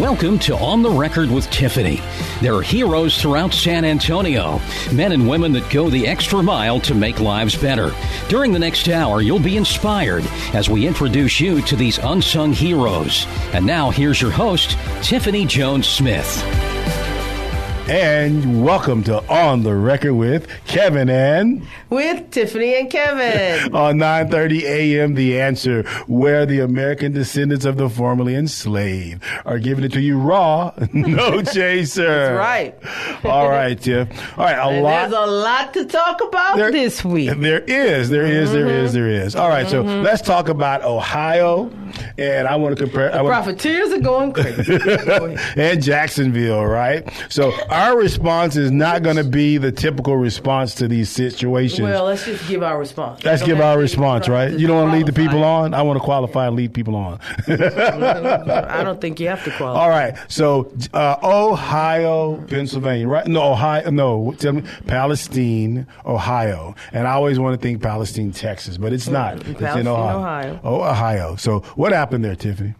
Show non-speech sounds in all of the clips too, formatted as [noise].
Welcome to On the Record with Tiffany. There are heroes throughout San Antonio, men and women that go the extra mile to make lives better. During the next hour, you'll be inspired as we introduce you to these unsung heroes. And now, here's your host, Tiffany Jones Smith. And welcome to On the Record with Kevin and with Tiffany and Kevin [laughs] on 9:30 a.m. The Answer, where the American descendants of the formerly enslaved are giving it to you raw, [laughs] no chaser. That's right. All right, Tiff. All right, a and lot. There's a lot to talk about there, this week. There is, there is, there is, there is. All right, Mm-hmm. so let's talk about Ohio, and I want to compare. The I wanna, profiteers are going crazy. [laughs] and Jacksonville, right? So our response is not going to be the typical response to these situations. well, let's just give our response. Let's give our response, right? You don't want to lead the people on. I want to qualify and lead people on. I don't think you have to qualify. All right. So uh, Ohio, Pennsylvania, right? No, Ohio. No, tell me Palestine, Ohio. And I always want to think Palestine, Texas, but it's not. it's in Palestine, Ohio. Ohio. Oh, Ohio. So what happened there, Tiffany?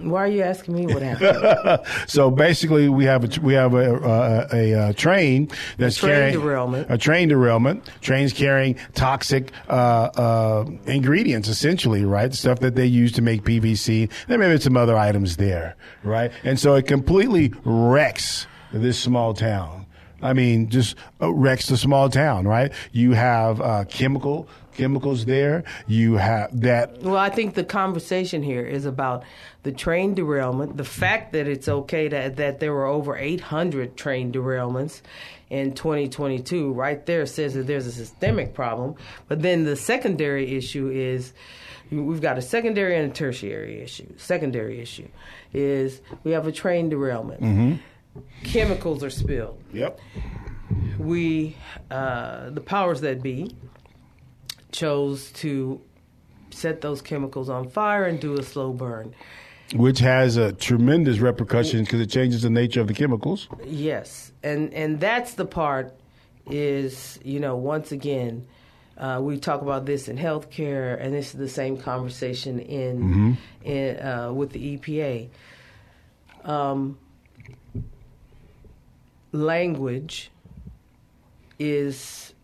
Why are you asking me what happened? [laughs] So basically, we have a we have a a, a, a train that's train carrying derailment. A train derailment. Trains carrying toxic uh, uh, ingredients, essentially, right? Stuff that they use to make PVC. There may be some other items there, right? And so it completely wrecks this small town. I mean, just uh, wrecks the small town, right? You have uh, chemical chemicals there. You have that well, I think the conversation here is about the train derailment, the fact that it's okay that that there were over 800 train derailments in 2022. Right there says that there's a systemic problem. But then the secondary issue is we've got a secondary and a tertiary issue. Secondary issue is we have a train derailment. Chemicals are spilled. Yep. we uh, the powers that be chose to set those chemicals on fire and do a slow burn. Which has a tremendous repercussions because it changes the nature of the chemicals. Yes, and and that's the part is you know once again. Uh, we talk about this in healthcare, and this is the same conversation in, in uh, with the EPA. Um, language is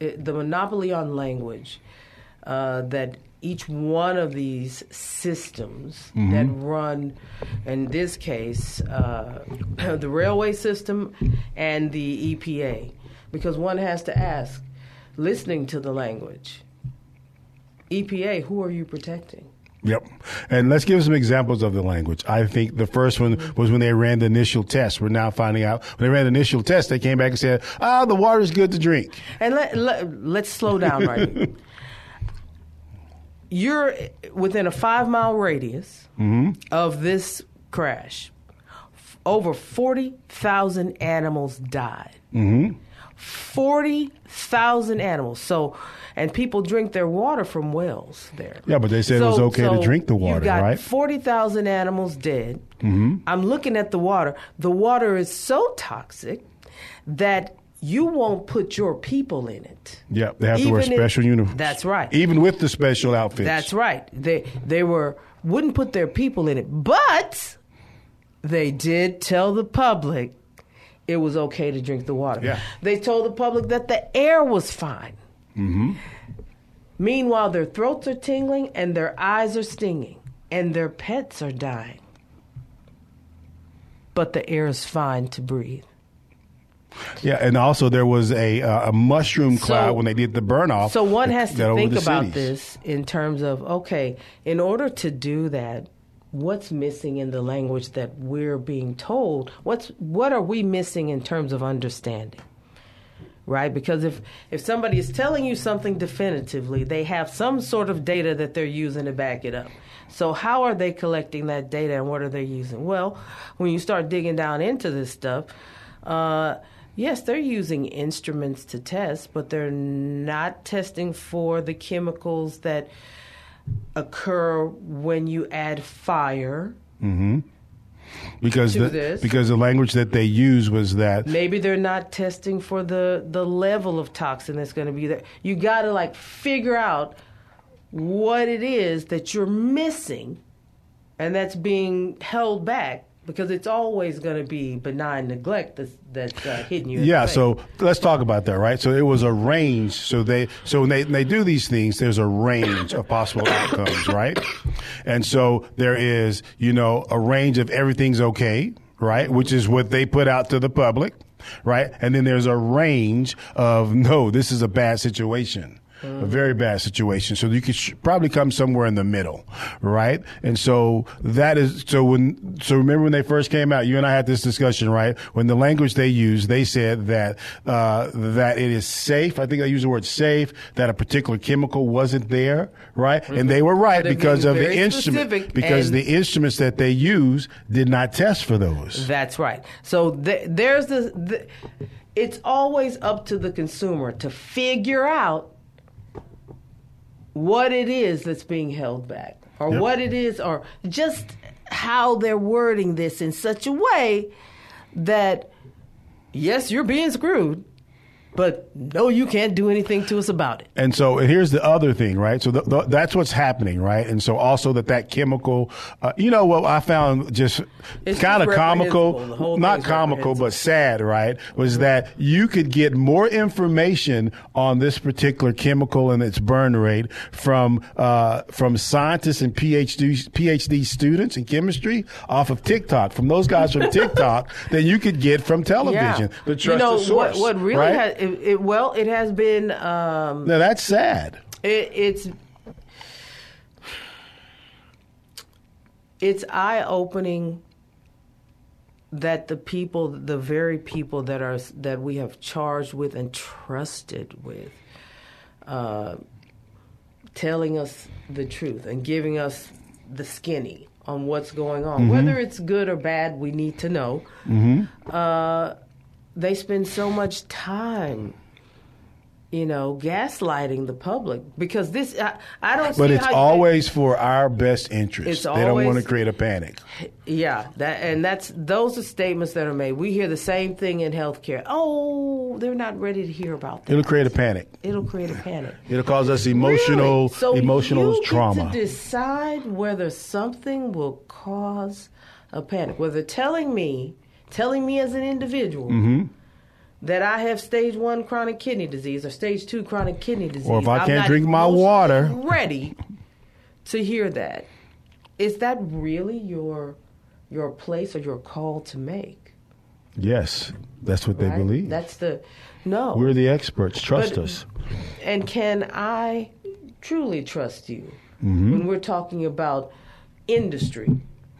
it, the monopoly on language uh, that each one of these systems that run, in this case, uh, [clears throat] the railway system and the EPA, because one has to ask, listening to the language, EPA, who are you protecting? Yep. And let's give some examples of the language. I think the first one was when they ran the initial test. We're now finding out when they ran the initial test, they came back and said, ah, the water's good to drink. And let, let, let's slow down right. [laughs] You're within a five mile radius mm-hmm. of this crash. F- Over 40,000 animals died. Mm-hmm. 40,000 animals. So, and people drink their water from wells there. Yeah, but they said it was okay to drink the water, you've got right? 40,000 animals dead. Mm-hmm. I'm looking at the water. The water is so toxic that you won't put your people in it. Yeah, they have to wear Even special uniforms. That's right. Even with the special outfits. That's right. They they were wouldn't put their people in it, but they did tell the public it was okay to drink the water. Yeah. They told the public that the air was fine. Mm-hmm. Meanwhile, their throats are tingling and their eyes are stinging, and their pets are dying. But the air is fine to breathe. Yeah, and also there was a uh, a mushroom So- cloud when they did the burn off. So one has to think about cities. this in terms of okay, in order to do that, what's missing in the language that we're being told? What's what are we missing in terms of understanding? right? Because if, if somebody is telling you something definitively, they have some sort of data that they're using to back it up. So, how are they collecting that data and what are they using? Well, when you start digging down into this stuff, uh, yes, they're using instruments to test, but they're not testing for the chemicals that occur when you add fire. Mm-hmm. because the, this. because the language that they use was that Maybe they're not testing for the the level of toxin that's going to be there. You got to like figure out what it is that you're missing and that's being held back because it's always going to be benign neglect that's that's uh, hitting you. Yeah, so let's talk about that, right? So it was a range. So they, so when they, when they do these things, there's a range of possible outcomes, right? And so there is, you know, a range of everything's okay, right? Which is what they put out to the public, right? And then there's a range of no, this is a bad situation. A very bad situation. So you could sh- probably come somewhere in the middle, right? And so that is so when so remember when they first came out, you and I had this discussion, right? When the language they used, they said that uh, that it is safe. I think they used the word safe. That a particular chemical wasn't there, right? And they were right because of the instrument because the instruments that they use did not test for those. That's right. So th- there's the, the. It's always up to the consumer to figure out what it is that's being held back, or Yep. what it is, or just how they're wording this in such a way that yes, you're being screwed, but no, you can't do anything to us about it. And so and here's the other thing, right? So th- th- that's what's happening, right? And so also that that chemical, uh, you know, what I found just kind of comical, reprehensible. The whole not comical, but sad, right? Was that you could get more information on this particular chemical and its burn rate from uh, from scientists and PhD PhD students in chemistry off of TikTok, from those guys from [laughs] TikTok, than you could get from television. The trusted you know source, what? What really right? has it, it, well, it has been. Um, now that's sad. It, it's it's eye opening that the people, the very people that are that we have charged with and trusted with, uh, telling us the truth and giving us the skinny on what's going on, whether it's good or bad, we need to know. Uh, they spend so much time you know, gaslighting the public because this I, I don't. But it's always for our best interest. It's they don't want to create a panic. yeah, that and that's those are statements that are made. We hear the same thing in healthcare. Oh, they're not ready to hear about that. It'll create a panic. It'll create a panic. It'll cause us emotional, Really? so emotional trauma. To decide whether something will cause a panic. Whether telling me, telling me as an individual. Mm-hmm. That I have stage one chronic kidney disease or stage two chronic kidney disease. Or if I I'm can't drink my water. ready to hear that. Is that really your your place or your call to make? yes, that's what they right? believe. That's the no. We're the experts. Trust But- us. And can I truly trust you Mm-hmm. when we're talking about industry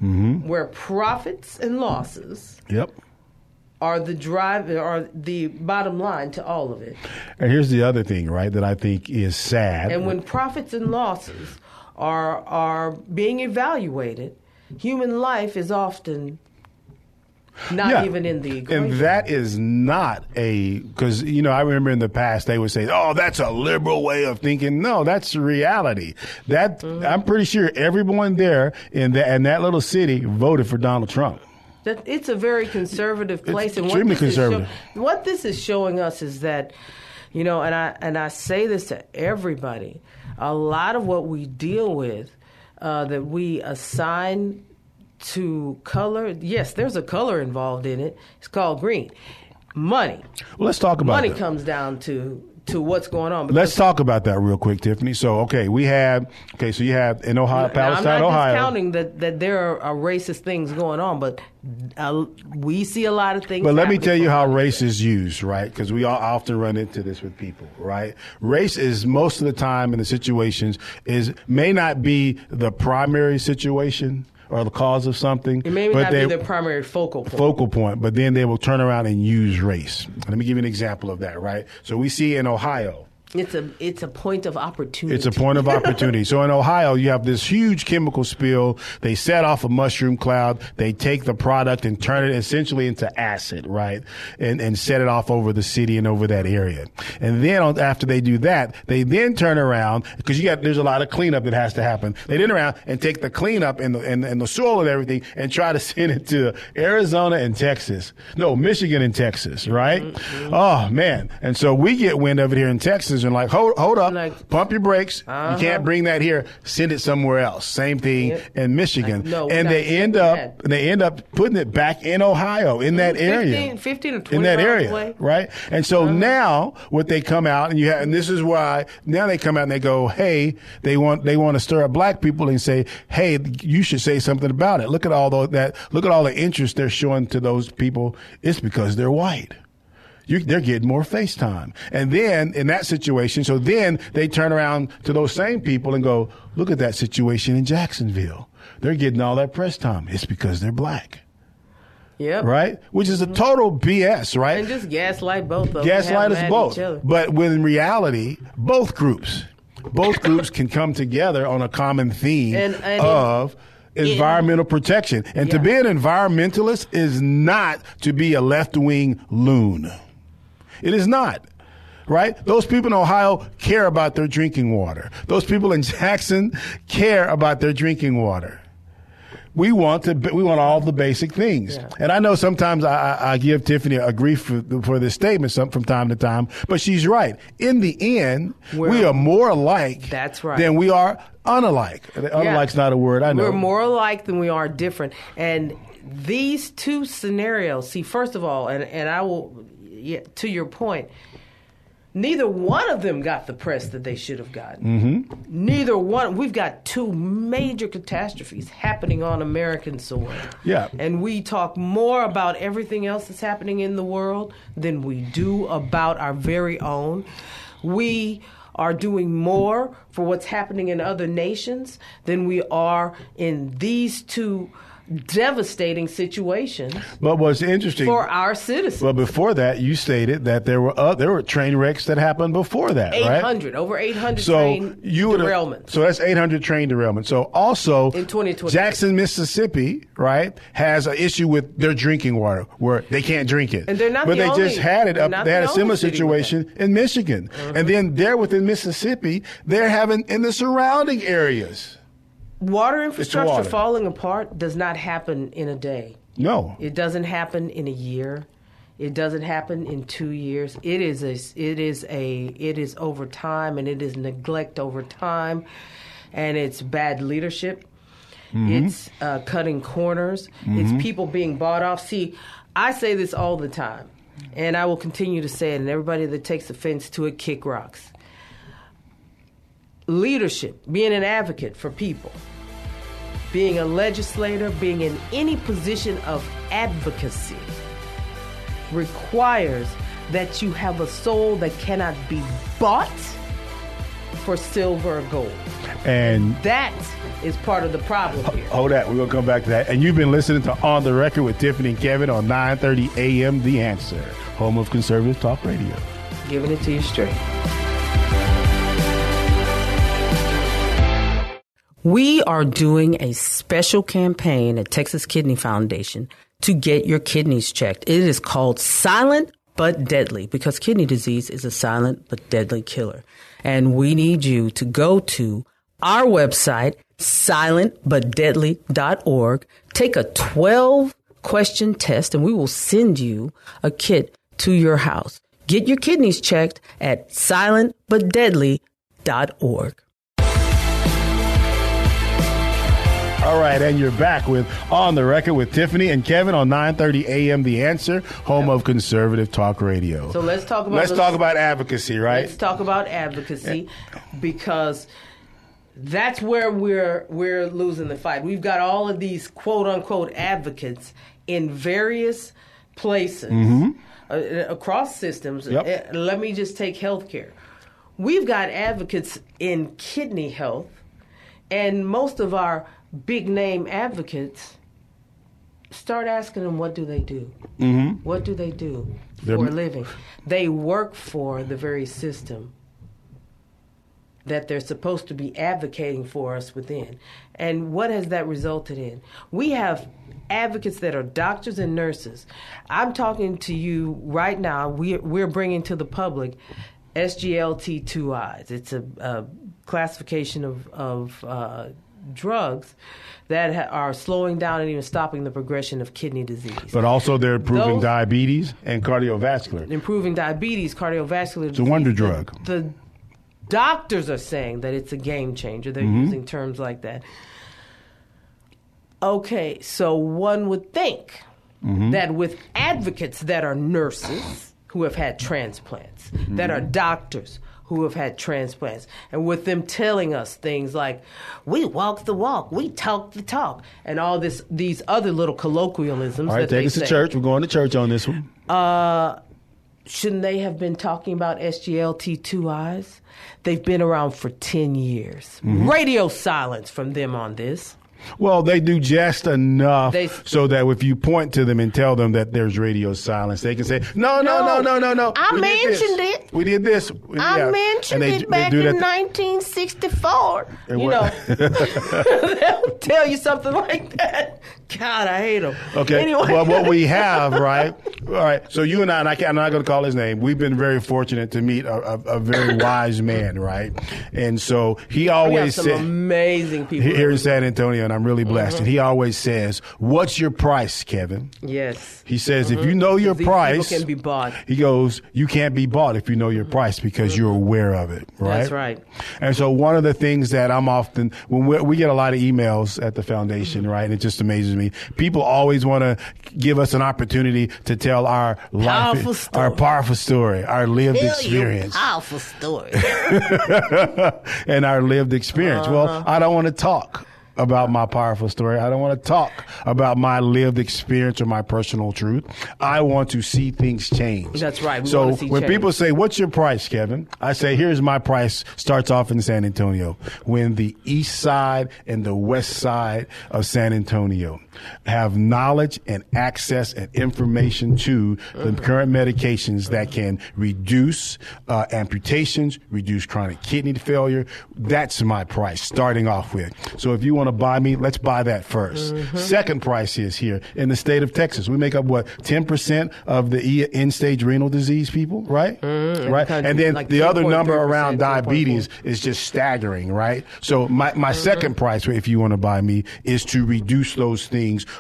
Mm-hmm. where profits and losses Yep. are the drive are the bottom line to all of it. And here's the other thing, right, that I think is sad. And when profits and losses are are being evaluated, human life is often not Yeah. even in the and that is not a because you know I remember in the past they would say, "Oh, that's a liberal way of thinking." No, that's reality. That Mm-hmm. I'm pretty sure everyone there in that in that little city voted for Donald Trump. That it's a very conservative place, and extremely what is show- conservative. what this is showing us is that, you know, and I and I say this to everybody, a lot of what we deal with, uh, that we assign to color. Yes, there's a color involved in it. It's called green. Money. Well, let's talk about Money that. comes down to to what's going on. Let's talk about that real quick, Tiffany. So, okay, we have okay, so you have in Ohio, Palestine, I'm not Ohio. discounting that, that there are, are racist things going on, but uh, we see a lot of things. But let me tell you how race is used, right? Because we all often run into this with people, right? Race is most of the time in the situations is may not be the primary situation, or the cause of something. It may but not they, be the primary focal point. focal point, but then they will turn around and use race. Let me give you an example of that, right? So we see in Ohio, It's a it's a point of opportunity. it's a point of opportunity. [laughs] so in Ohio, you have this huge chemical spill. They set off a mushroom cloud. They take the product and turn it essentially into acid, right? And and set it off over the city and over that area. And then on, after they do that, they then turn around because you got there's a lot of cleanup that has to happen. They turn around and take the cleanup and the and, and the soil and everything and try to [laughs] send it to Arizona and Texas. No, Michigan and Texas, right? Mm-hmm. Oh man. And so we get wind of it here in Texas and like hold hold up, Like- pump your brakes. Uh-huh. You can't bring that here. Send it somewhere else. Same thing Yep. in Michigan. Like, no, and they end that. up they end up putting it back in Ohio in that 15 area. 15 or 20 in that area, away. right? And so Uh-huh. now what they come out and you have, and this is why now they come out and they go, "Hey, they want they want to stir up black people and say, "Hey, you should say something about it. Look at all the, that look at all the interest they're showing to those people. It's because they're white." You, they're getting more FaceTime. And then in that situation, so then they turn around to those same people and go, look at that situation in Jacksonville. They're getting all that press time. It's because they're black, Yep. right? Which is a mm-hmm. total BS, right? And just gaslight both of them. Gaslight us both. But when in reality, both groups, both groups can come together on a common theme And- and of environmental protection. And to be an environmentalist is not to be a left wing loon. It is not. Right? Those people in Ohio care about their drinking water. Those people in [laughs] Jackson care about their drinking water. We want to. We want all the basic things. And I know sometimes I, I, I give Tiffany a grief for, for this statement some, from time to time, but she's right. In the end, we We're- more alike. That's right. Than we are unalike. Unalike's not a word. I know. We're more alike than we are different. And these two scenarios, see, first of all, and, and I will, yeah, to your point, neither one of them got the press that they should have gotten. Mm-hmm. Neither one. We've got two major catastrophes happening on American soil. Yeah. And we talk more about everything else that's happening in the world than we do about our very own. We are doing more for what's happening in other nations than we are in these two devastating situations But what's interesting for our citizens. Well, before that, you stated that there were uh, there were train wrecks that happened before that, right? 800, over 800 So train you would derailments. So that's 800 train derailments. So also In 2020. Jackson, Mississippi, right, has an issue with their drinking water where they can't drink it. And they're not But the they only- just had it up. They had the a similar only city with situation in Michigan, and then there within Mississippi, they're having in the surrounding areas. Water infrastructure water. falling apart does not happen in a day. No, It doesn't happen in a year. It doesn't happen in two years. It is a, it is a, it is over time, and it is neglect over time, and it's bad leadership. It's uh, cutting corners. It's people being bought off. See, I say this all the time, and I will continue to say it. And everybody that takes offense to it, kick rocks. Leadership, being an advocate for people, being a legislator, being in any position of advocacy requires that you have a soul that cannot be bought for silver or gold. and That is part of the problem here. Hold that. We're gonna come back to that. And you've been listening to On the Record with Tiffany and Kevin on 9:30 a.m. The Answer, home of conservative talk radio. Giving it to you straight. We are doing a special campaign at Texas Kidney Foundation to get your kidneys checked. It is called Silent but Deadly because kidney disease is a silent but deadly killer. And we need you to go to our website, silentbutdeadly.org, take a 12 question test, and we will send you a kit to your house. Get your kidneys checked at silentbutdeadly.org. All right, and you're back with On the Record with Tiffany and Kevin on 9:30 a.m. The Answer, home of conservative talk radio. So let's talk about Let's talk about advocacy, right? Let's talk about advocacy because that's where we're we're losing the fight. We've got all of these quote unquote advocates in various places uh, across systems. Yep. Uh, let me just take healthcare. We've got advocates in kidney health, and most of our big name advocates, start asking them what do they do? Mm-hmm. What do they do They're- for a living? They work for the very system that they're supposed to be advocating for us within. And what has that resulted in? We have advocates that are doctors and nurses. I'm talking to you right now. We, we're bringing to the public SGLT2Is. It's a, a classification of, of uh, drugs that ha- are slowing down and even stopping the progression of kidney disease. But also, they're improving Those- diabetes and cardiovascular. improving diabetes, cardiovascular It's a wonder drug. The doctors are saying that it's a game changer. They're mm-hmm. using terms like that. Okay, so one would think mm-hmm. that with advocates that are nurses who have had transplants, that are mm-hmm. doctors who have had transplants, and with them telling us things like, "We walk the walk, we talk the talk," and all this, these other little colloquialisms. All right, that they take us to church. We're going to church on this one. shouldn't they have been talking about SGLT2Is? They've been around for 10 years. Mm-hmm. Radio silence from them on this. Well, they do just enough They- so that if you point to them and tell them that there's radio silence, they can say, "No, no, no, no, no, no. I mentioned it. We did this. I Yeah." mentioned they- it back in 1964. You know, [laughs] [laughs] they'll tell you something like that. God, I hate them. Okay. Anyway. Well, what we [laughs] have, right? All right. So you and I, and I can't, I'm not going to call his name. We've been very fortunate to meet a, a, a very [coughs] wise man, right? And so he always some said amazing people. here in San Antonio, and I'm really mm-hmm. blessed. And he always says, "What's your price, Kevin?" Yes. He says, if you mm-hmm. know your price, can be bought. He goes, you can't be bought if you know your price because mm-hmm. you're aware of it, right? That's right. And so one of the things that I'm often when we, we get a lot of emails at the foundation, Mm-hmm. right? And it just amazes me. People always want to give us an opportunity to tell our Powerful life, story. our powerful story, our lived experience, powerful story. [laughs] and our lived experience. Uh-huh. Well, I don't want to talk about my powerful story. I don't want to talk about my lived experience or my personal truth. I want to see things change. That's right. We so when change. people say, "What's your price, Kevin?" I say, "Here's my price." Starts off in San Antonio. When the east side and the west side of San Antonio have knowledge and access and information to the current medications that can reduce uh, amputations, reduce chronic kidney failure, that's my price starting off with. So if you want to buy me, let's buy that 1st Second price is here in the state of Texas. We make up what ten percent of the E- end-stage renal disease people, right? right, country, and then like the other number around 10.4. diabetes is just staggering, right? So my, my second price, if you want to buy me, is to reduce those things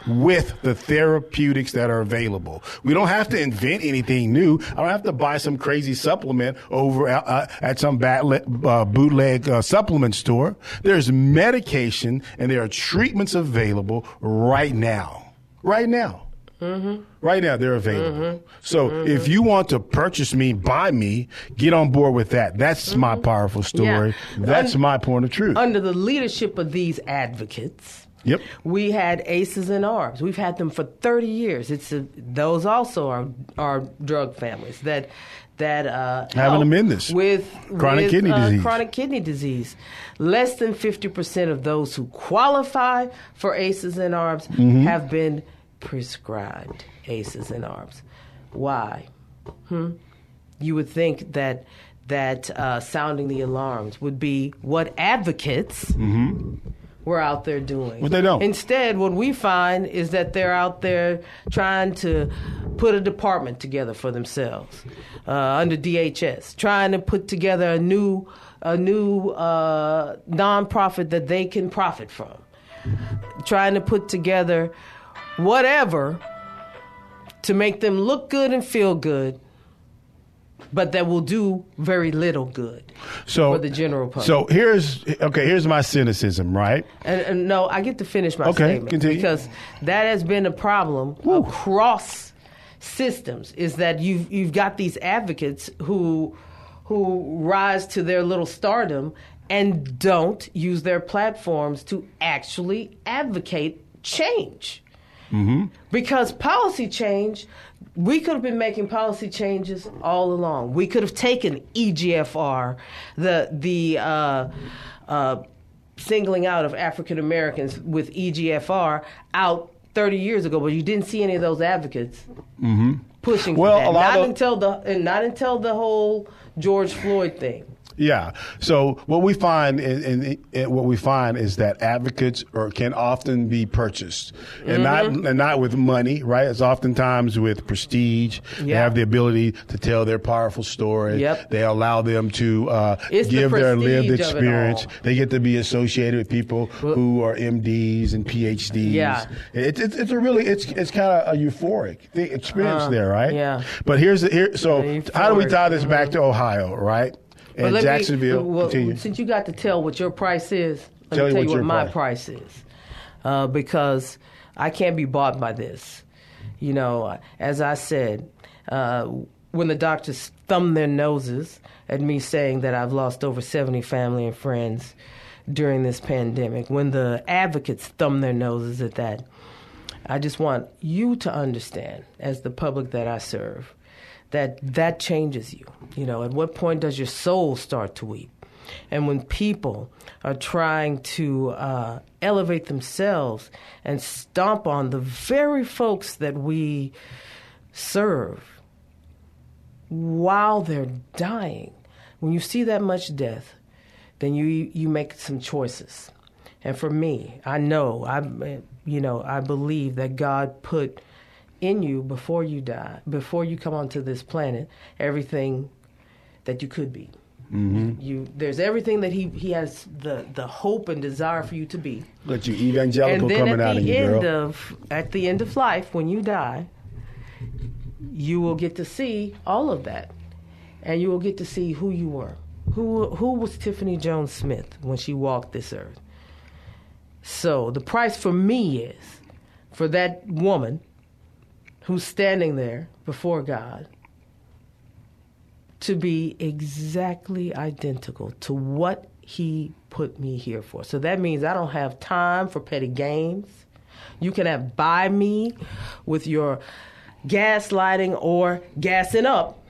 with the therapeutics that are available. We don't have to invent anything new. I don't have to buy some crazy supplement over at, uh, at some bat, uh, bootleg uh, supplement store. There's medication and there are treatments available right now. Right now. Right now, they're available. So if you want to purchase me, buy me, get on board with that. That's my powerful story. Yeah. That's Un- my point of truth. Under the leadership of these advocates, Yep. we had aces and arbs. We've had them for 30 years. It's a, those also are are drug families that that uh, Having them in this. with Chronic with, kidney uh, disease. Chronic kidney disease. Less than 50 percent of those who qualify for aces and arbs Mm-hmm. have been prescribed aces and arbs. Why? Hmm? You would think that that uh, sounding the alarms would be what advocates were out there doing. But they don't. Instead, what we find is that they're out there trying to put a department together for themselves uh, under DHS, trying to put together a new a new uh, nonprofit that they can profit from, trying to put together whatever to make them look good and feel good. But that will do very little good So for the general public. So here's okay. Here's my cynicism, right? And, and no, I get to finish my Okay, statement continue. because that has been a problem across systems. Is that you've you've got these advocates who who rise to their little stardom and don't use their platforms to actually advocate change. Mm-hmm. Because policy change, we could have been making policy changes all along. We could have taken EGFR, the the uh, uh, singling out of African Americans with EGFR out 30 years ago, but you didn't see any of those advocates pushing for Well, that. a lot not of- until the and not until the whole George Floyd thing. Yeah. So what we find, in, in, in- what we find is that advocates or can often be purchased, and not and not with money, right? It's oftentimes with prestige. They have the ability to tell their powerful story. Yep. They allow them to uh, It's the give their lived prestige of it experience. They get to be associated with people who are MDs and PhDs. Yeah. It, it, it's a really it's it's kind of a euphoric experience Uh, there, right? yeah. But here's the here. So Yeah, how do we tie this back to Ohio, right? And let me- Jacksonville. well, continue. since you got to tell what your price is, let Tell me me tell you what your my price- price is, uh, because I can't be bought by this. You know, as I said, uh, when the doctors thumb their noses at me saying that I've lost over seventy family and friends during this pandemic, when the advocates thumb their noses at that, I just want you to understand, as the public that I serve, that that changes you. You know, at what point does your soul start to weep? And when people are trying to uh, elevate themselves and stomp on the very folks that we serve while they're dying, when you see that much death, then you you make some choices. And for me, I know I you know I believe that God put in you before you die, before you come onto this planet, everything that you could be. Mm-hmm. You there's everything that he he has the the hope and desire for you to be. Let you evangelical and then coming at out the of you, end girl. of at the end of life, when you die, you will get to see all of that, and you will get to see who you were. Who who was Tiffany Jones Smith when she walked this earth? So the price for me is for that woman who's standing there before God to be exactly identical to what he put me here for. So that means I don't have time for petty games. You can have buy me with your gaslighting or gassing up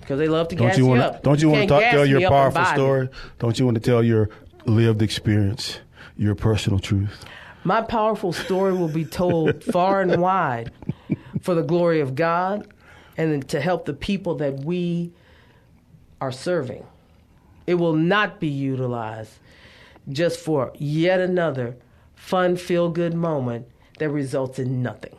because they love to Don't gas you you want up. Don't you want to can't talk, gas tell your me up and powerful buy me. story? Don't you want to tell your lived experience, your personal truth? My powerful story will be told far and wide for the glory of God and to help the people that we are serving. It will not be utilized just for yet another fun, feel good moment that results in nothing.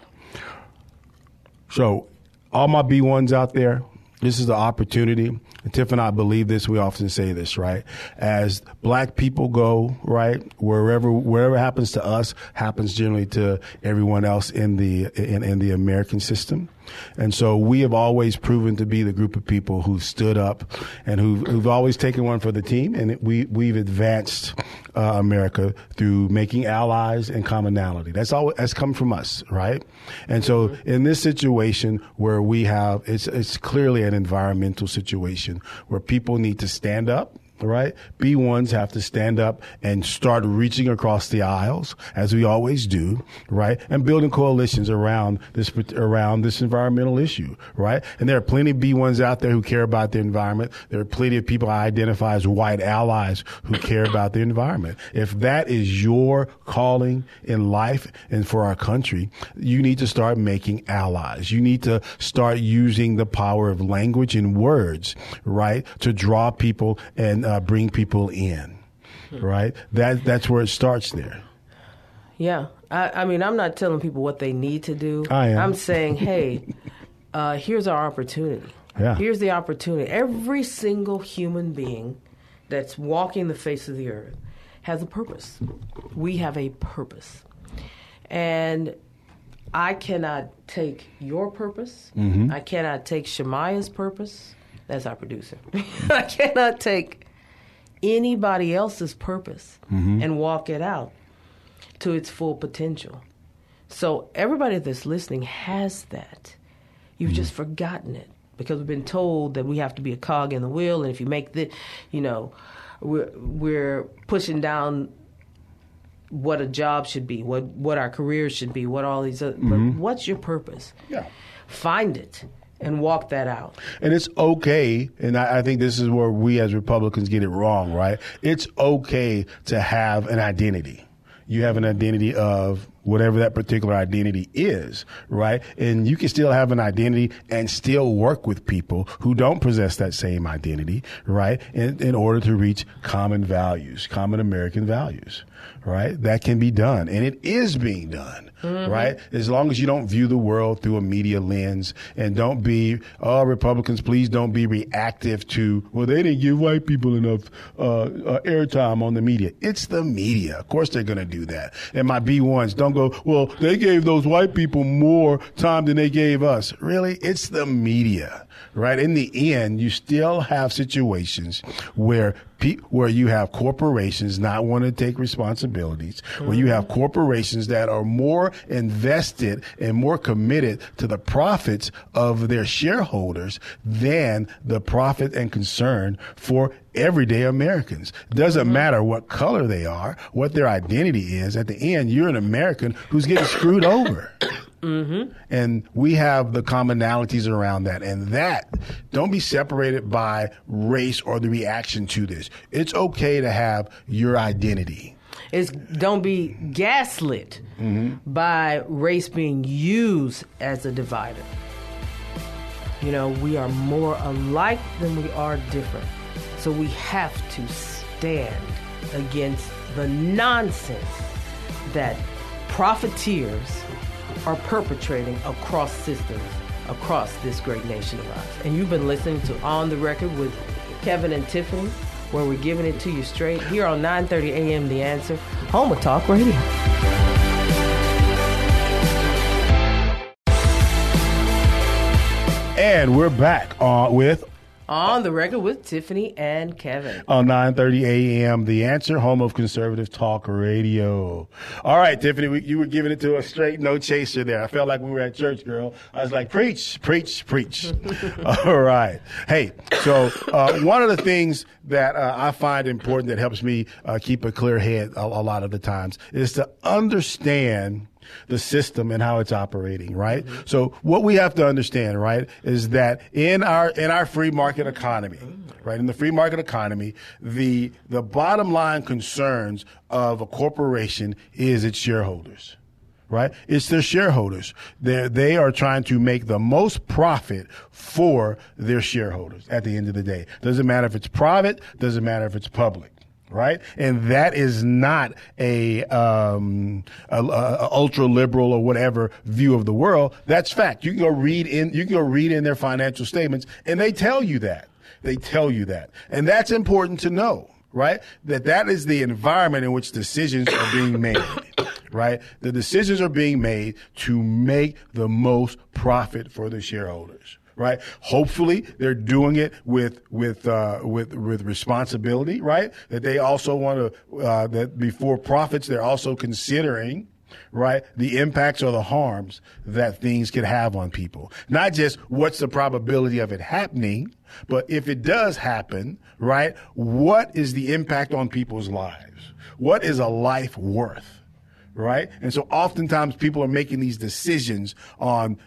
So, all my B1s out there, this is the opportunity. Tiff and I believe this. We often say this, right? As black people go, right, wherever wherever happens to us happens generally to everyone else in the in, in the American system. And so we have always proven to be the group of people who stood up and who've, who've always taken one for the team. And we, we've advanced uh, America through making allies and commonality. That's all, that's come from us, right? And so in this situation where we have, it's, it's clearly an environmental situation where people need to stand up right? B1s have to stand up and start reaching across the aisles, as we always do, right? And building coalitions around this, around this environmental issue, right? And there are plenty of B1s out there who care about the environment. There are plenty of people I identify as white allies who care about the environment. If that is your calling in life and for our country, you need to start making allies. You need to start using the power of language and words, right? To draw people and uh, bring people in, right? That that's where it starts there. Yeah. I, I mean, I'm not telling people what they need to do. I am. I'm saying, [laughs] hey, uh, here's our opportunity. Yeah. Here's the opportunity. Every single human being that's walking the face of the earth has a purpose. We have a purpose. And I cannot take your purpose. I cannot take Shemaya's purpose. That's our producer. [laughs] I cannot take anybody else's purpose mm-hmm. and walk it out to its full potential. So everybody that's listening has that. You've mm-hmm. just forgotten it because we've been told that we have to be a cog in the wheel, and if you make the, you know, we're we're pushing down what a job should be, what what our careers should be, what all these. Other, But mm-hmm. what's your purpose? Yeah. Find it and walk that out. And it's okay, and I, I, think this is where we as Republicans get it wrong, right? It's okay to have an identity. You have an identity of whatever that particular identity is, right? And you can still have an identity and still work with people who don't possess that same identity, right? In, in order to reach common values, common American values, right? That can be done. And it is being done, mm-hmm. right? As long as you don't view the world through a media lens and don't be, oh, Republicans, please don't be reactive to, well, they didn't give white people enough uh, uh, airtime on the media. It's the media. Of course they're going to do that. And my B1s, don't go, well, they gave those white people more time than they gave us. Really? It's the media right? In the end, you still have situations where pe- where you have corporations not want to take responsibilities, mm-hmm. where you have corporations that are more invested and more committed to the profits of their shareholders than the profit and concern for everyday Americans. Doesn't mm-hmm. matter what color they are, what their identity is. At the end, you're an American who's getting screwed over. [coughs] Mm-hmm. And we have the commonalities around that. And that, don't be separated by race or the reaction to this. It's okay to have your identity. It's, don't be gaslit mm-hmm. by race being used as a divider. You know, we are more alike than we are different. So we have to stand against the nonsense that profiteers are perpetrating across systems across this great nation of ours. And you've been listening to On the Record with Kevin and Tiffany, where we're giving it to you straight here on 9:30 a.m. The Answer, home of Talk Radio. And we're back uh, with on the record with Tiffany and Kevin. On 9:30 a.m. The Answer, home of conservative talk radio. All right, Tiffany, we, you were giving it to a straight no chaser there. I felt like we were at church, girl. I was like, preach, preach, preach. [laughs] All right. Hey, so uh, one of the things that uh, I find important that helps me uh, keep a clear head a, a lot of the times is to understand the system and how it's operating, right? Mm-hmm. So what we have to understand, right, is that in our in our free market economy, right, in the free market economy, the the bottom line concerns of a corporation is its shareholders right? It's their shareholders. They they are trying to make the most profit for their shareholders at the end of the day. Doesn't matter if it's private, doesn't matter if it's public right? And that is not a, um, a, a, ultra liberal or whatever view of the world. That's fact. You can go read in, you can go read in their financial statements and they tell you that. They tell you that. And that's important to know, right? That that is the environment in which decisions are being made. right? The decisions are being made to make the most profit for the shareholders right? Hopefully, they're doing it with with uh, with with responsibility, right? That they also want to uh, that before profits, they're also considering right? The impacts or the harms that things could have on people. Not just what's the probability of it happening, but if it does happen, right? What is the impact on people's lives? What is a life worth? Right? And so oftentimes people are making these decisions on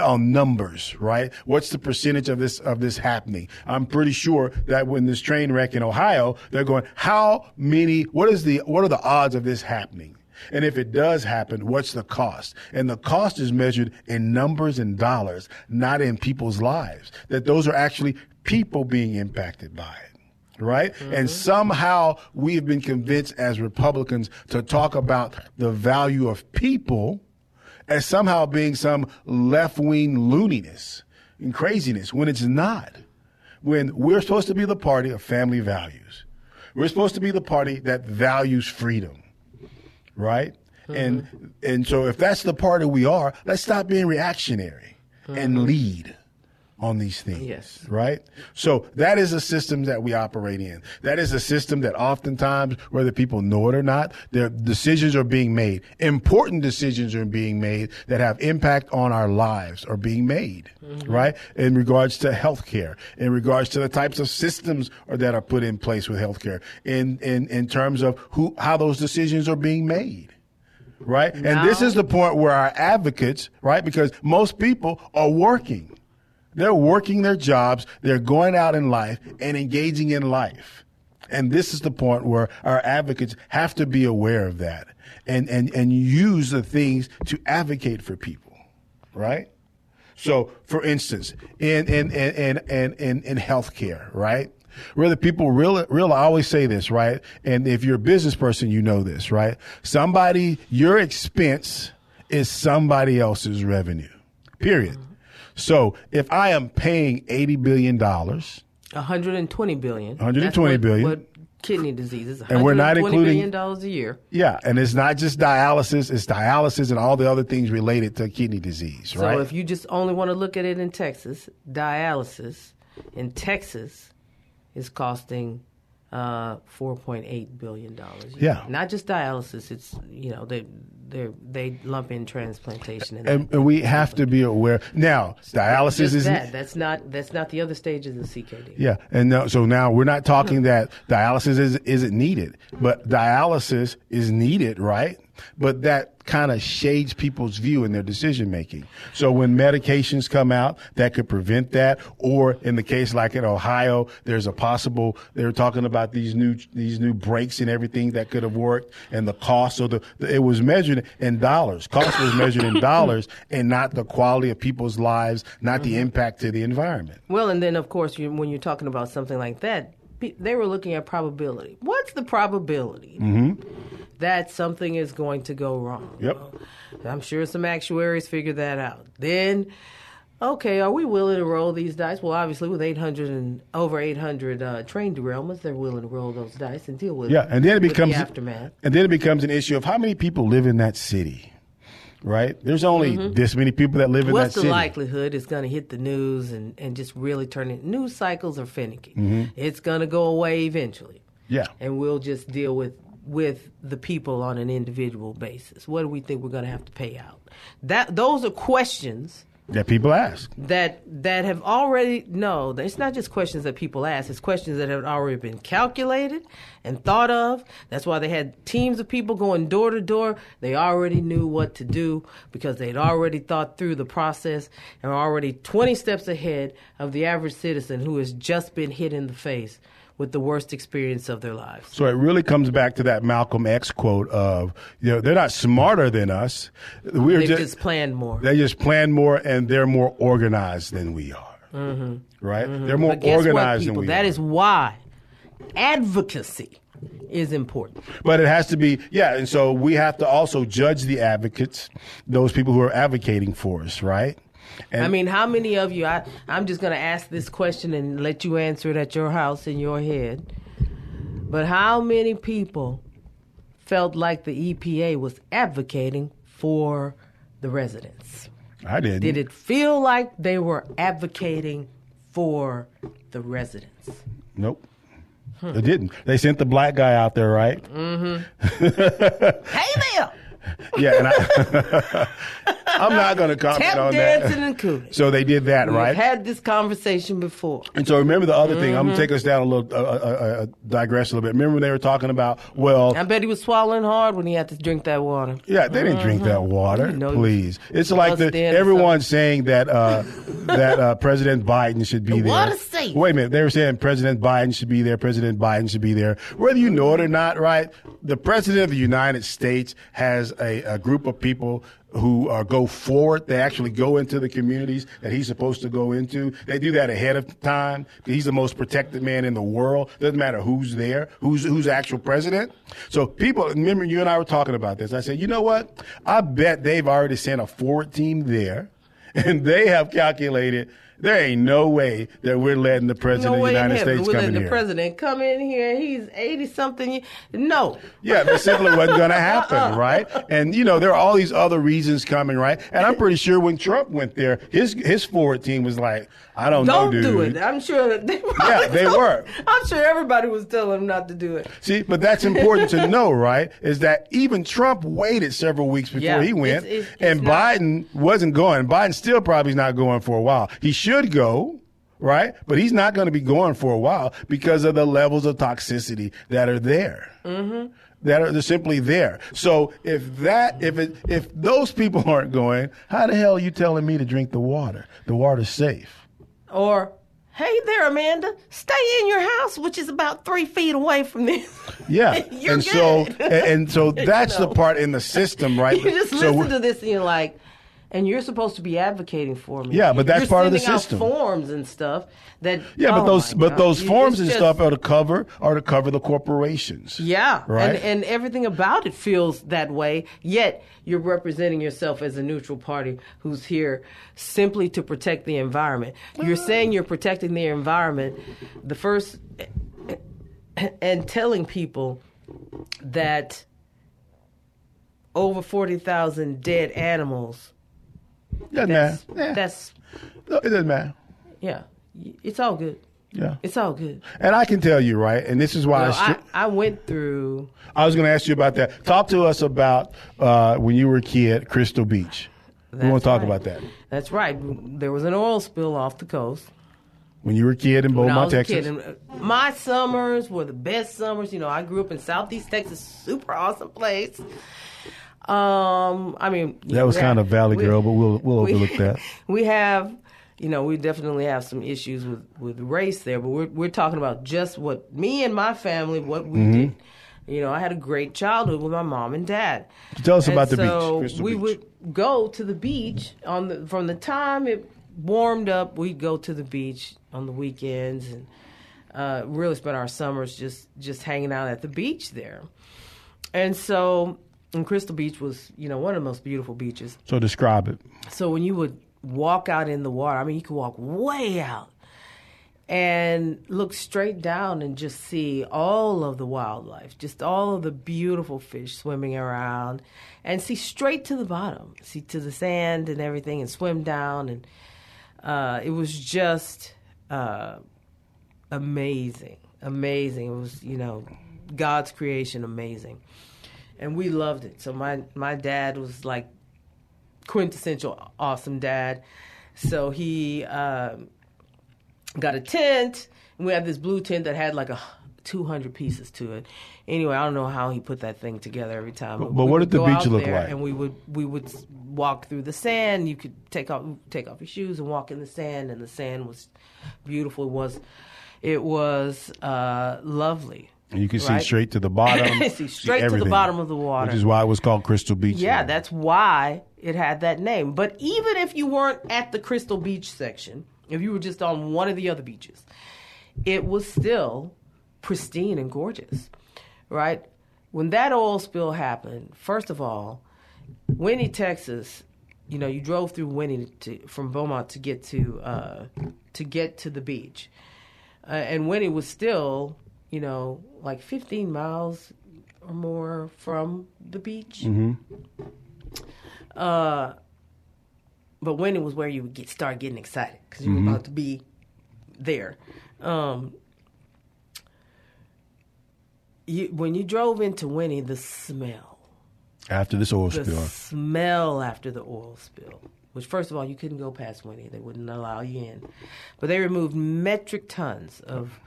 on numbers, right? What's the percentage of this of this happening? I'm pretty sure that when this train wreck in Ohio, they're going, how many? What is the what are the odds of this happening? And if it does happen, what's the cost? And the cost is measured in numbers and dollars, not in people's lives. That those are actually people being impacted by it right? Mm-hmm. And somehow we've been convinced as Republicans to talk about the value of people as somehow being some left wing looniness and craziness when it's not. When we're supposed to be the party of family values, we're supposed to be the party that values freedom, right? Mm-hmm. And and so if that's the party we are, let's stop being reactionary mm-hmm. and lead on these things. Yes. Right? So that is a system that we operate in. That is a system that oftentimes, whether people know it or not, their decisions are being made. Important decisions are being made that have impact on our lives are being made. Mm-hmm. Right? In regards to healthcare, in regards to the types of systems that are put in place with healthcare, in, in, in terms of who, how those decisions are being made right? Now, and this is the point where our advocates, right? Because most people are working. They're working their jobs, they're going out in life and engaging in life. And this is the point where our advocates have to be aware of that and, and, and use the things to advocate for people, right? So, for instance, in, in, in, in, in, in healthcare, right? Whether people real, real, I always say this, right? And if you're a business person, you know this, right? Somebody, your expense is somebody else's revenue, period. So if I am paying $80 billion, 120 billion. 120 That's what, billion. What kidney diseases. And we're not including- billion dollars a year. yeah, and it's not just dialysis, it's dialysis and all the other things related to kidney disease, So right? if you just only want to look at it in Texas, dialysis in Texas is costing uh, 4.8 billion dollars. Yeah. not just dialysis. It's you know they they they lump in transplantation and, and, and we have to be aware. Now, dialysis is that. That's not that's not the other stages of CKD. Yeah, and now, so now we're not talking that dialysis is, isn't needed, but dialysis is needed, right? But that kind of shades people's view in their decision making. So when medications come out that could prevent that, or in the case like in Ohio, there's a possible they're talking about these new these new brakes and everything that could have worked, and the cost. So the, it was measured in dollars. Cost was measured in dollars, and not the quality of people's lives, not the mm-hmm. impact to the environment. Well, and then of course, you, when you're talking about something like that, they were looking at probability. What's the probability mm-hmm. That something is going to go wrong? Yep. I'm sure some actuaries figure that out. Then, okay, are we willing to roll these dice? Well, obviously, with 800 and over 800 uh, train derailments, they're willing to roll those dice and deal with Yeah, and then it becomes the aftermath. and then it becomes an issue of how many people live in that city, right? There's only this many people that live in Mm-hmm. What's the likelihood it's going to hit the news and, and just really turn it? News cycles are finicky. Mm-hmm. It's going to go away eventually. Yeah, and we'll just deal with with the people on an individual basis. What do we think we're going to have to pay out? That those are questions that people ask. that that have already no. It's not just questions that people ask. It's questions that have already been calculated and thought of. That's why they had teams of people going door to door. They already knew what to do because they'd already thought through the process and were already twenty steps ahead of the average citizen who has just been hit in the face with the worst experience of their lives. So it really comes back to that Malcolm X quote of, you know, they're not smarter than us. We're just, just planned more. they just plan more and they're more organized than we are. Mm-hmm. Right? They're more guess what, organized people? than we That are. is why advocacy is important. But it has to be, yeah. And so we have to also judge the advocates, those people who are advocating for us, right? And I mean, how many of you? I, I'm just going to ask this question and let you answer it at your house in your head. But how many people felt like the EPA was advocating for the residents? I didn't. Did it feel like they were advocating for the residents? Nope. Hmm. They didn't. They sent the black guy out there, right? Mm-hmm. [laughs] Hey there! [laughs] Yeah, and I, [laughs] I'm not going to comment Tap on dancing that. and. So they did that, right? We've right? had this conversation before. and so remember the other thing. I'm Mm-hmm. going to take us down a little, uh, uh, uh, digress a little bit. Remember when they were talking about, well, I bet he was swallowing hard when he had to drink that water. yeah, they didn't drink that water. You know, please, it's like the, bust everyone's saying that uh, [laughs] that uh, President Biden should be The there. safe. Wait a minute, they were saying President Biden should be there. President Biden should be there. Whether you know it or not, right? The President of the United States has a, a group of people who uh, go forward. They actually go into the communities that he's supposed to go into. They do that ahead of time. He's the most protected man in the world. Doesn't matter who's there, who's who's actual president. So people, remember you and I were talking about this. I said, you know what? I bet they've already sent a forward team there, [laughs] and they have calculated. There ain't no way that we're letting the president No of the United. States We're come letting in the here. president come in here. He's eighty something. No, Yeah, that simply wasn't going [laughs] to happen, right? And you know, there are all these other reasons coming, right? And I'm pretty sure when Trump went there, his his forward team was like, I don't, don't know, dude. do it. I'm sure that they. Yeah, they told- [laughs] were. I'm sure everybody was telling him not to do it. See, but that's important to [laughs] know, right? Is that even Trump waited several weeks before Yeah, he went, it's- it's- it's and not- Biden wasn't going. Biden still probably is not going for a while. He should go. Right, but he's not going to be going for a while because of the levels of toxicity that are there. Mm-hmm. That are simply there. So if that if it if those people [laughs] aren't going, how the hell are you telling me to drink the water? The water's safe. Or, hey there, Amanda, stay in your house, which is about three feet away from this. [laughs] Yeah, [laughs] You're and so and, and so that's know. the part in the system, right? you just so listen to this and you're like, and you're supposed to be advocating for me. Yeah, but that's You're part of the system. forms and stuff that. yeah, but oh those but God. those forms it's and just- stuff are to cover are to cover the corporations. Yeah, Right. and and everything about it feels that way. Yet you're representing yourself as a neutral party who's here simply to protect the environment. You're saying you're protecting the environment. The first and telling people that over forty thousand dead animals. Doesn't That's matter. Yeah. that's No, it doesn't matter. yeah. It's all good. Yeah, It's all good. and I can tell you right, and this is why I, I, stri- I went through I was going to ask you about that. Talk to us about uh, when you were a kid, Crystal Beach. we want to talk right. about that. That's right. There was an oil spill off the coast. When you were a kid in I Beaumont, Texas. uh, my summers were the best summers. You know, I grew up in Southeast Texas, super awesome place. Um, I mean, That was kind have- of Valley we- Girl, but we'll we'll we- overlook that. [laughs] We have, you know, we definitely have some issues with with race there, but we're we're talking about just what me and my family what we Mm-hmm. did. You know, I had a great childhood with my mom and dad. Tell us And about the beach, so Crystal we Beach. would go to the beach on the from the time it warmed up. We'd go to the beach on the weekends and uh, really spent our summers just just hanging out at the beach there. And so, and Crystal Beach was you know one of the most beautiful beaches. So describe it. So when you would walk out in the water, I mean, you could walk way out and look straight down and just see all of the wildlife, just all of the beautiful fish swimming around, and see straight to the bottom, see to the sand and everything, and swim down. And uh, it was just uh, amazing, amazing. It was, you know, God's creation, amazing. And we loved it. So my my dad was like quintessential awesome dad. So he um, got a tent, and we had this blue tent that had like a 200 pieces to it. Anyway, I don't know how he put that thing together every time. But- but what did the beach look like? And we would we would walk through the sand. You could take off take off your shoes and walk in the sand, and the sand was beautiful. It was it was uh, lovely. And you can see Right. straight to the bottom. [laughs] See straight to the bottom of the water. Which is why it was called Crystal Beach. Yeah, that's why it had that name. But even if you weren't at the Crystal Beach section, if you were just on one of the other beaches, it was still pristine and gorgeous, right? When that oil spill happened, first of all, Winnie, Texas, you know, you drove through Winnie to, from Beaumont to get to uh, to get to the beach, uh, and Winnie was still, you know, like 15 miles or more from the beach. Uh, but Winnie was where you would get start getting excited because you were about to be there. Um, you, when you drove into Winnie, the smell, After this oil the spill. smell after the oil spill, which first of all you couldn't go past Winnie; they wouldn't allow you in. But they removed metric tons of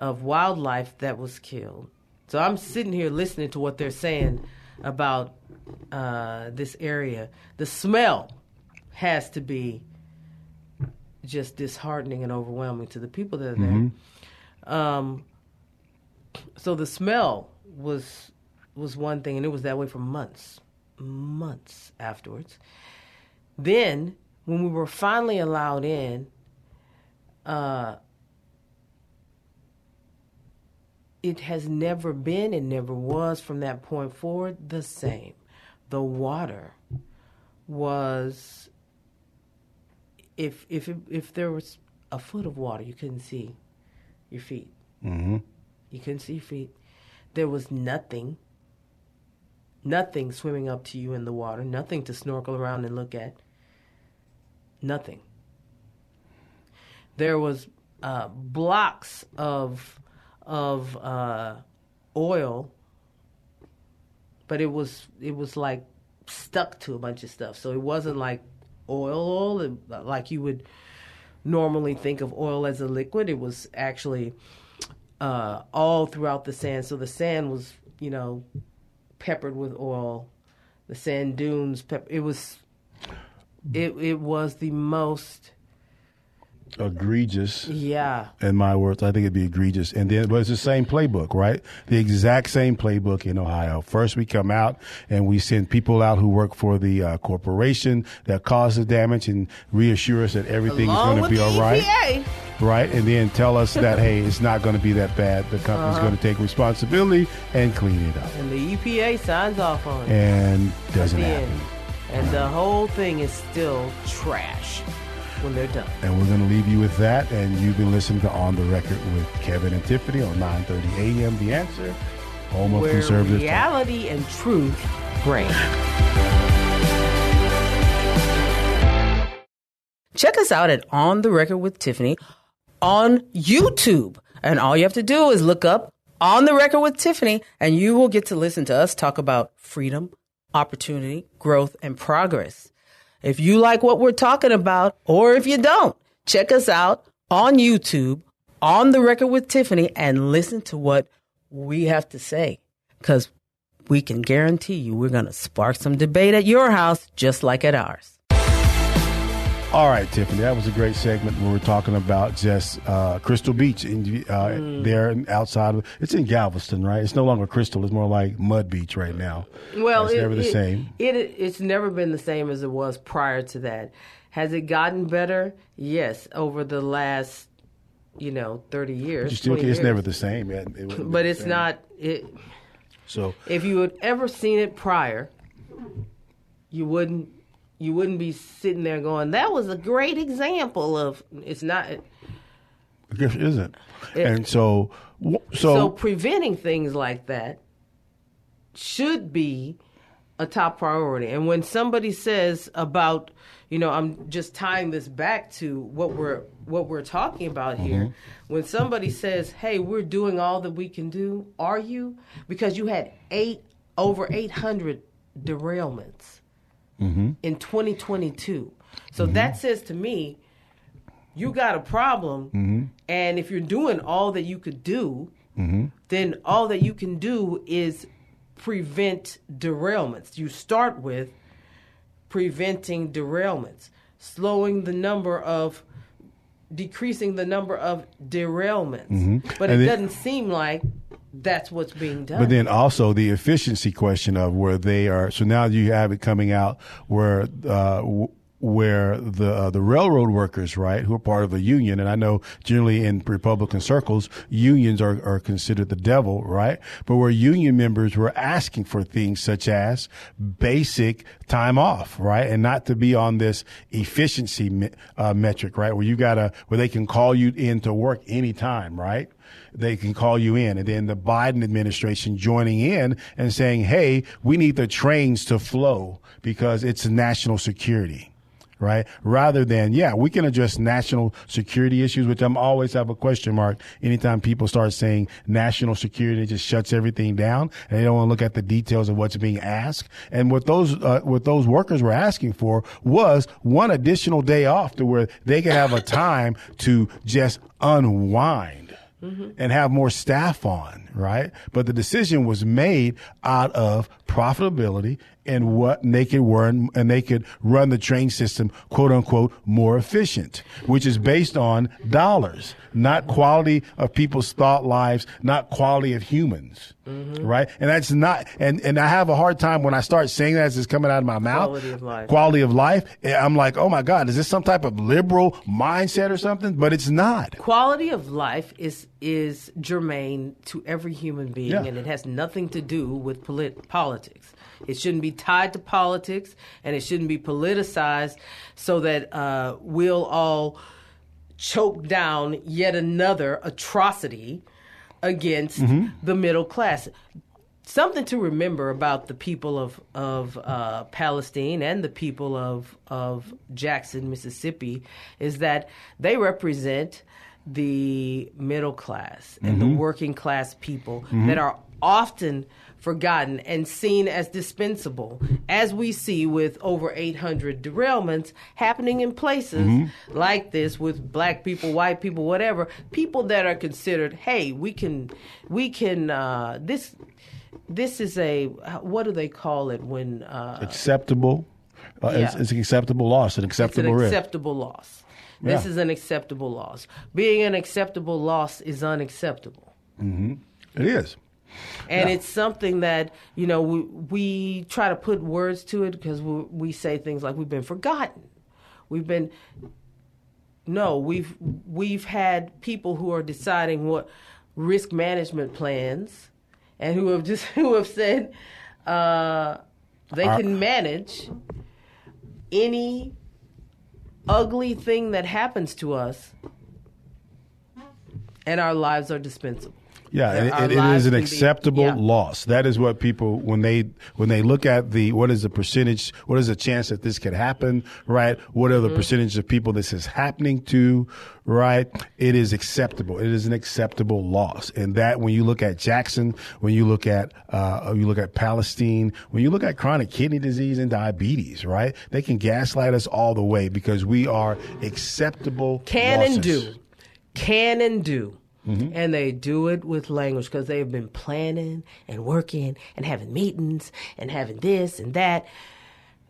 of wildlife that was killed. So I'm sitting here listening to what they're saying about uh, this area. The smell has to be just disheartening and overwhelming to the people that are there. Um, so the smell was was one thing, and it was that way for months, months afterwards. Then, when we were finally allowed in, uh, it has never been and never was from that point forward the same. The water was if if it, if there was a foot of water, you couldn't see your feet. hmm You couldn't see your feet. There was nothing, nothing swimming up to you in the water, nothing to snorkel around and look at. Nothing. There was uh, blocks of of uh, oil, but it was it was like stuck to a bunch of stuff. So it wasn't like oil, oil like you would normally think of oil as a liquid. It was actually uh, all throughout the sand. So the sand was, you know, peppered with oil. The sand dunes, pep- it was, it it was the most egregious. Yeah. In my words, I think it'd be egregious. And then, but it's the same playbook, right? The exact same playbook in Ohio. First, we come out and we send people out who work for the uh, corporation that caused the damage and reassure us that everything Along is going to be all right. EPA. Right, and then tell us that [laughs] hey, it's not going to be that bad. The company's Uh-huh. going to take responsibility and clean it up, And the EPA signs off on it. and doesn't happen. And the whole thing is still trash when they're done. And we're going to leave you with that. And you've been listening to On the Record with Kevin and Tiffany on 9:30 a.m. The Answer, home of Where conservative. reality and truth reign. Check us out at On the Record with Tiffany on YouTube. And all you have to do is look up On the Record with Tiffany, and you will get to listen to us talk about freedom, opportunity, growth, and progress. If you like what we're talking about, or if you don't, check us out on YouTube, On the Record with Tiffany, and listen to what we have to say. Because we can guarantee you we're going to spark some debate at your house just like at ours. All right, Tiffany, that was a great segment We were talking about just uh, Crystal Beach in uh, Mm. there and outside of it's in Galveston, right? It's no longer Crystal; it's more like Mud Beach right now. Well, it's it- never the it- same. It, it's never been the same as it was prior to that. Has it gotten better? Yes, over the last, you know, thirty years. You still, it's years. never the same. It- it But it's same. not. It, So if you had ever seen it prior, you wouldn't. You wouldn't be sitting there going, "That was a great example of." It's not. it isn't. It- and so, so so, preventing things like that should be a top priority. And when somebody says about, you know, I'm just tying this back to what we're what we're talking about mm-hmm. here. When somebody says, "Hey, we're doing all that we can do," are you? Because you had eight over 800 derailments Mm-hmm. in 2022. So mm-hmm. that says to me, you got a problem, mm-hmm. and if you're doing all that you could do, then all that you can do is prevent derailments. You start with preventing derailments, slowing the number of, decreasing the number of derailments. But And it then- doesn't seem like that's what's being done. But then also the efficiency question of where they are. So now you have it coming out where uh, where the uh, the railroad workers, right, who are part of a union, and I know generally in Republican circles, unions are, are considered the devil, right? But where union members were asking for things such as basic time off, right, and not to be on this efficiency me- uh, metric, right, where you gotta where they can call you in to work anytime, right? they can call you in. And then the Biden administration joining in and saying, hey, we need the trains to flow because it's national security. Right? Rather than, yeah, we can address national security issues, which I'm always have a question mark. Anytime people start saying national security, it just shuts everything down and they don't want to look at the details of what's being asked. And what those, uh, what those workers were asking for was one additional day off to where they could have a [laughs] time to just unwind and have more staff on, right? But the decision was made out of profitability and what and they could run and they could run the train system, quote unquote, more efficient, which is based on dollars, not quality of people's thought lives, not quality of humans. Mm-hmm. Right. And that's not and, and I have a hard time when I start saying that as it's coming out of my mouth. Quality of life. Quality of life. Eh, I'm like, oh my God, is this some type of liberal mindset or something? But it's not. quality of life is is germane to every human being Yeah. and it has nothing to do with polit- politics. It shouldn't be tied to politics and it shouldn't be politicized so that uh, we'll all choke down yet another atrocity against the middle class. Something to remember about the people of of uh, Palestine and the people of of Jackson, Mississippi, is that they represent the middle class and the working class people that are often forgotten and seen as dispensable, as we see with over 800 derailments happening in places like this with black people, white people, whatever, people that are considered, hey, we can, we can, uh, this, this is a, what do they call it when, uh, Acceptable. Uh, it's, Yeah. it's an acceptable loss, an acceptable It's an acceptable risk. acceptable loss. This Yeah. is an acceptable loss. Being an acceptable loss is unacceptable. it is. And it's something that, you know, we, we try to put words to it because we, we say things like we've been forgotten. We've been, no, we've, we've had people who are deciding what risk management plans and who have just, [laughs] who have said uh, they can manage any ugly thing that happens to us and our lives are dispensable. Yeah, it, it lives an can be- acceptable yeah. loss. That is what people when they when they look at the what is the percentage, what is the chance that this could happen, right? What are the Mm-hmm. percentage of people this is happening to, right? It is acceptable. It is an acceptable loss, and that when you look at Jackson, when you look at uh, you look at Palestine, when you look at chronic kidney disease and diabetes, right? They can gaslight us all the way because we are acceptable. can losses. and do can and do Mm-hmm. and they do it with language because they've been planning and working and having meetings and having this and that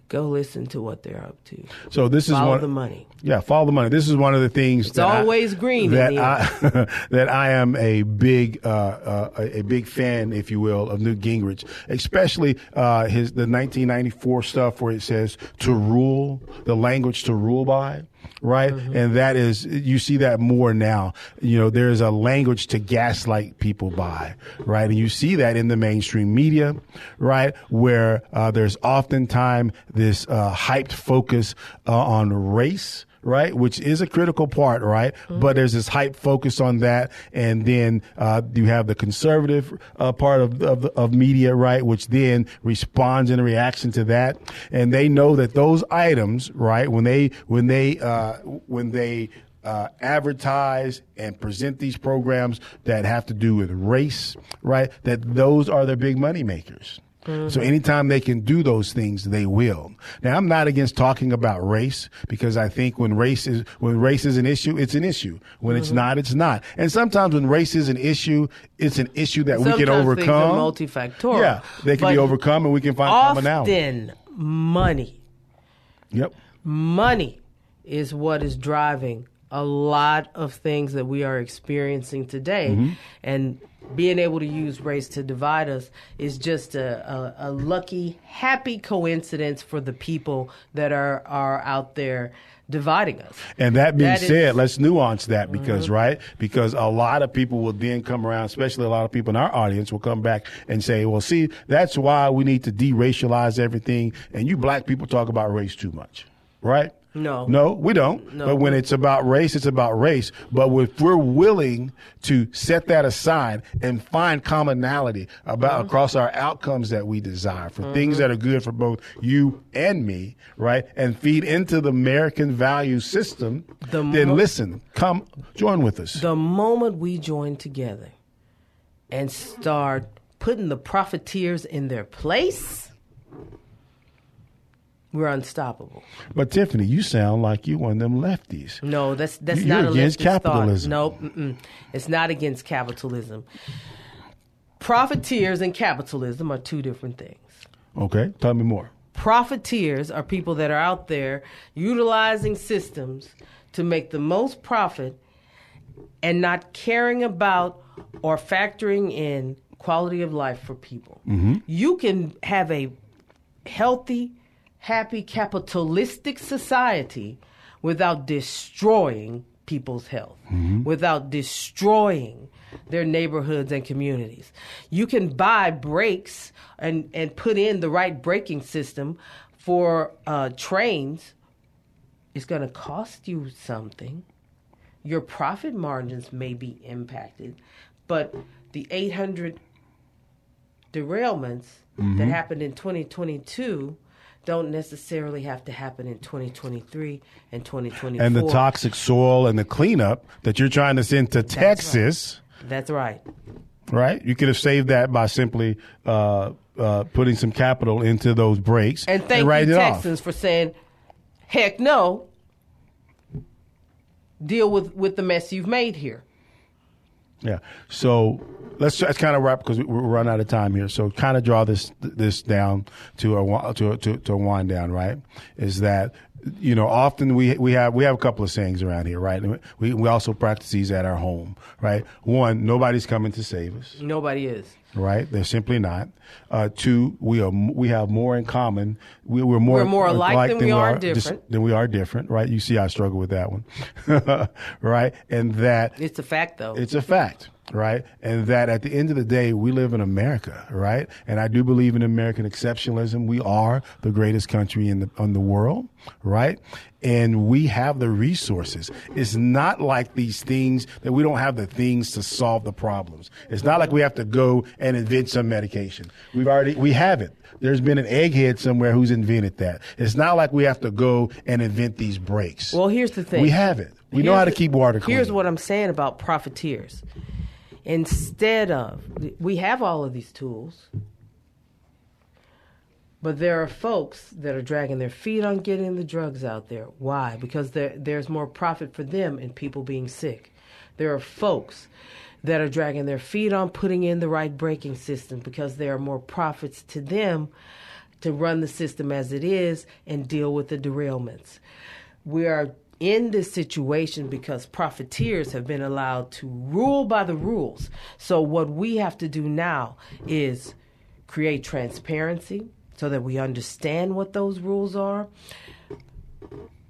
go listen to what they're up to So this is follow the money Yeah, follow the money. This is one of the things It's that I- always green That I [laughs] that I am a big uh, uh, a a big fan, if you will, of Newt Gingrich, especially uh, his the 1994 stuff where it says to rule the language to rule by. Right, and that is you see that more now. You know, there's a language to gaslight people by, right, and you see that in the mainstream media, right, where uh, there's oftentimes this uh, hyped focus uh, on race, right? Which is a critical part, right? But there's this hype focus on that, and then uh, you have the conservative uh, part of, of of media, right? Which then responds in a reaction to that, and they know that those items, right? When they when they uh, when they uh, advertise and present these programs that have to do with race, right? That those are their big money makers. Mm-hmm. So anytime they can do those things, they will. Now, I'm not against talking about race because I think when race is when race is an issue, it's an issue. When it's mm-hmm. not, it's not. And sometimes when race is an issue, it's an issue that we can overcome. are multifactorial Yeah, they can be overcome, and we can find commonality. often money Yep. money is what is driving a lot of things that we are experiencing today. Mm-hmm. And being able to use race to divide us is just a, a, a lucky, happy coincidence for the people that are, are out there dividing us. And that being That is- said, let's nuance that because, right? Because a lot of people will then come around, especially a lot of people in our audience will come back and say, well, see, that's why we need to deracialize everything. And you black people talk about race too much, right? No. No, we don't. No. But when it's about race, it's about race. But if we're willing to set that aside and find commonality about Mm-hmm. across our outcomes that we desire for things that are good for both you and me, right? And feed into the American value system, The then mo- listen, come join with us. The moment we join together and start putting the profiteers in their place, we're unstoppable. but Tiffany, you sound like you one of them lefties. No, that's that's You- not you're a against capitalism. Thought. No, mm-mm. it's not against capitalism. Profiteers and capitalism are two different things. Okay, tell me more. Profiteers are people that are out there utilizing systems to make the most profit and not caring about or factoring in quality of life for people. Mm-hmm. You can have a healthy, happy, capitalistic society without destroying people's health, without destroying their neighborhoods and communities. You can buy brakes and, and put in the right braking system for uh, trains. It's going to cost you something. Your profit margins may be impacted, but the 800 derailments that happened in 2022 don't necessarily have to happen in 2023 and 2024. And the toxic soil and the cleanup that you're trying to send to Texas. That's right. right? You could have saved that by simply uh, uh, putting some capital into those brakes And thank writing you, it off. Texans, for saying, heck no, deal with, with the mess you've made here. Yeah. So let's, let's kind of wrap because we, we're running out of time here. So kind of draw this this down to a to to, to a wind down. Right? Is that you know often we we have we have a couple of sayings around here. Right? We we also practice these at our home. Right? One, nobody's coming to save us. Nobody is. Right? They're simply not. Uh, two, we are we have more in common. We, are more we're more alike, alike than, than, we are, different. Dis, than we are different. Right? You see, I struggle with that one. [laughs] right? And that it's a fact, though. It's a fact right? And that at the end of the day, we live in America, right? And I do believe in American exceptionalism. We are the greatest country in the in the world, right? And we have the resources. It's not like these things that we don't have the things to solve the problems. It's not like we have to go and invent some medication. We've already we have it. There's been an egghead somewhere who's invented that. It's not like we have to go and invent these brakes. Well, here's the thing. We have it. We here's know how to keep water clean. Here's what I'm saying about profiteers instead of we have all of these tools but there are folks that are dragging their feet on getting the drugs out there. Why? Because there, there's more profit for them in people being sick. There are folks that are dragging their feet on putting in the right braking system because there are more profits to them to run the system as it is and deal with the derailments. We are in this situation because profiteers have been allowed to rule by the rules. So, what we have to do now is create transparency so that we understand what those rules are.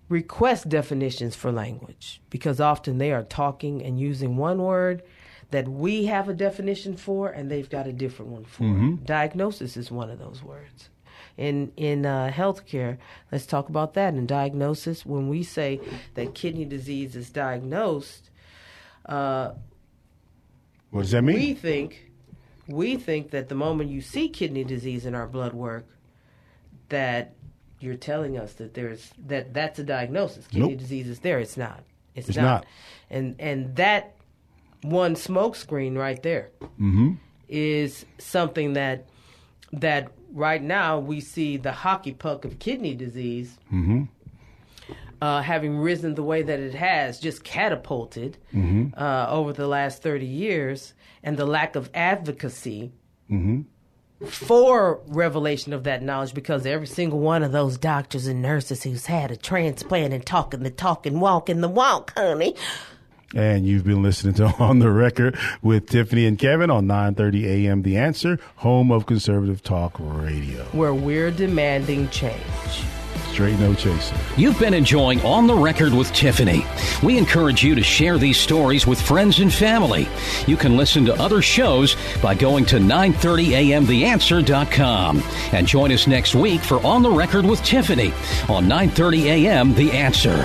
Request definitions for language because often they are talking and using one word that we have a definition for and they've got a different one for. Mm-hmm. Diagnosis is one of those words in in uh, healthcare. Let's talk about that in diagnosis. When we say that kidney disease is diagnosed, uh, what does that mean? We think we think that the moment you see kidney disease in our blood work, that you're telling us that there's that that's a diagnosis. Kidney nope. disease is there. It's not. It's, it's not. not. And and that one smoke screen right there mm-hmm. is something that that right now we see the hockey puck of kidney disease mm-hmm. uh, having risen the way that it has, just catapulted mm-hmm. uh, over the last 30 years, and the lack of advocacy mm-hmm. for revelation of that knowledge because every single one of those doctors and nurses who's had a transplant and talking the talk and walking the walk, honey, and you've been listening to [laughs] On the Record with Tiffany and Kevin on 9:30 a.m. The Answer, home of conservative talk radio, where we're demanding change. Straight no chaser. You've been enjoying On the Record with Tiffany. We encourage you to share these stories with friends and family. You can listen to other shows by going to 930amtheanswer.com and join us next week for On the Record with Tiffany on 930 AM The Answer.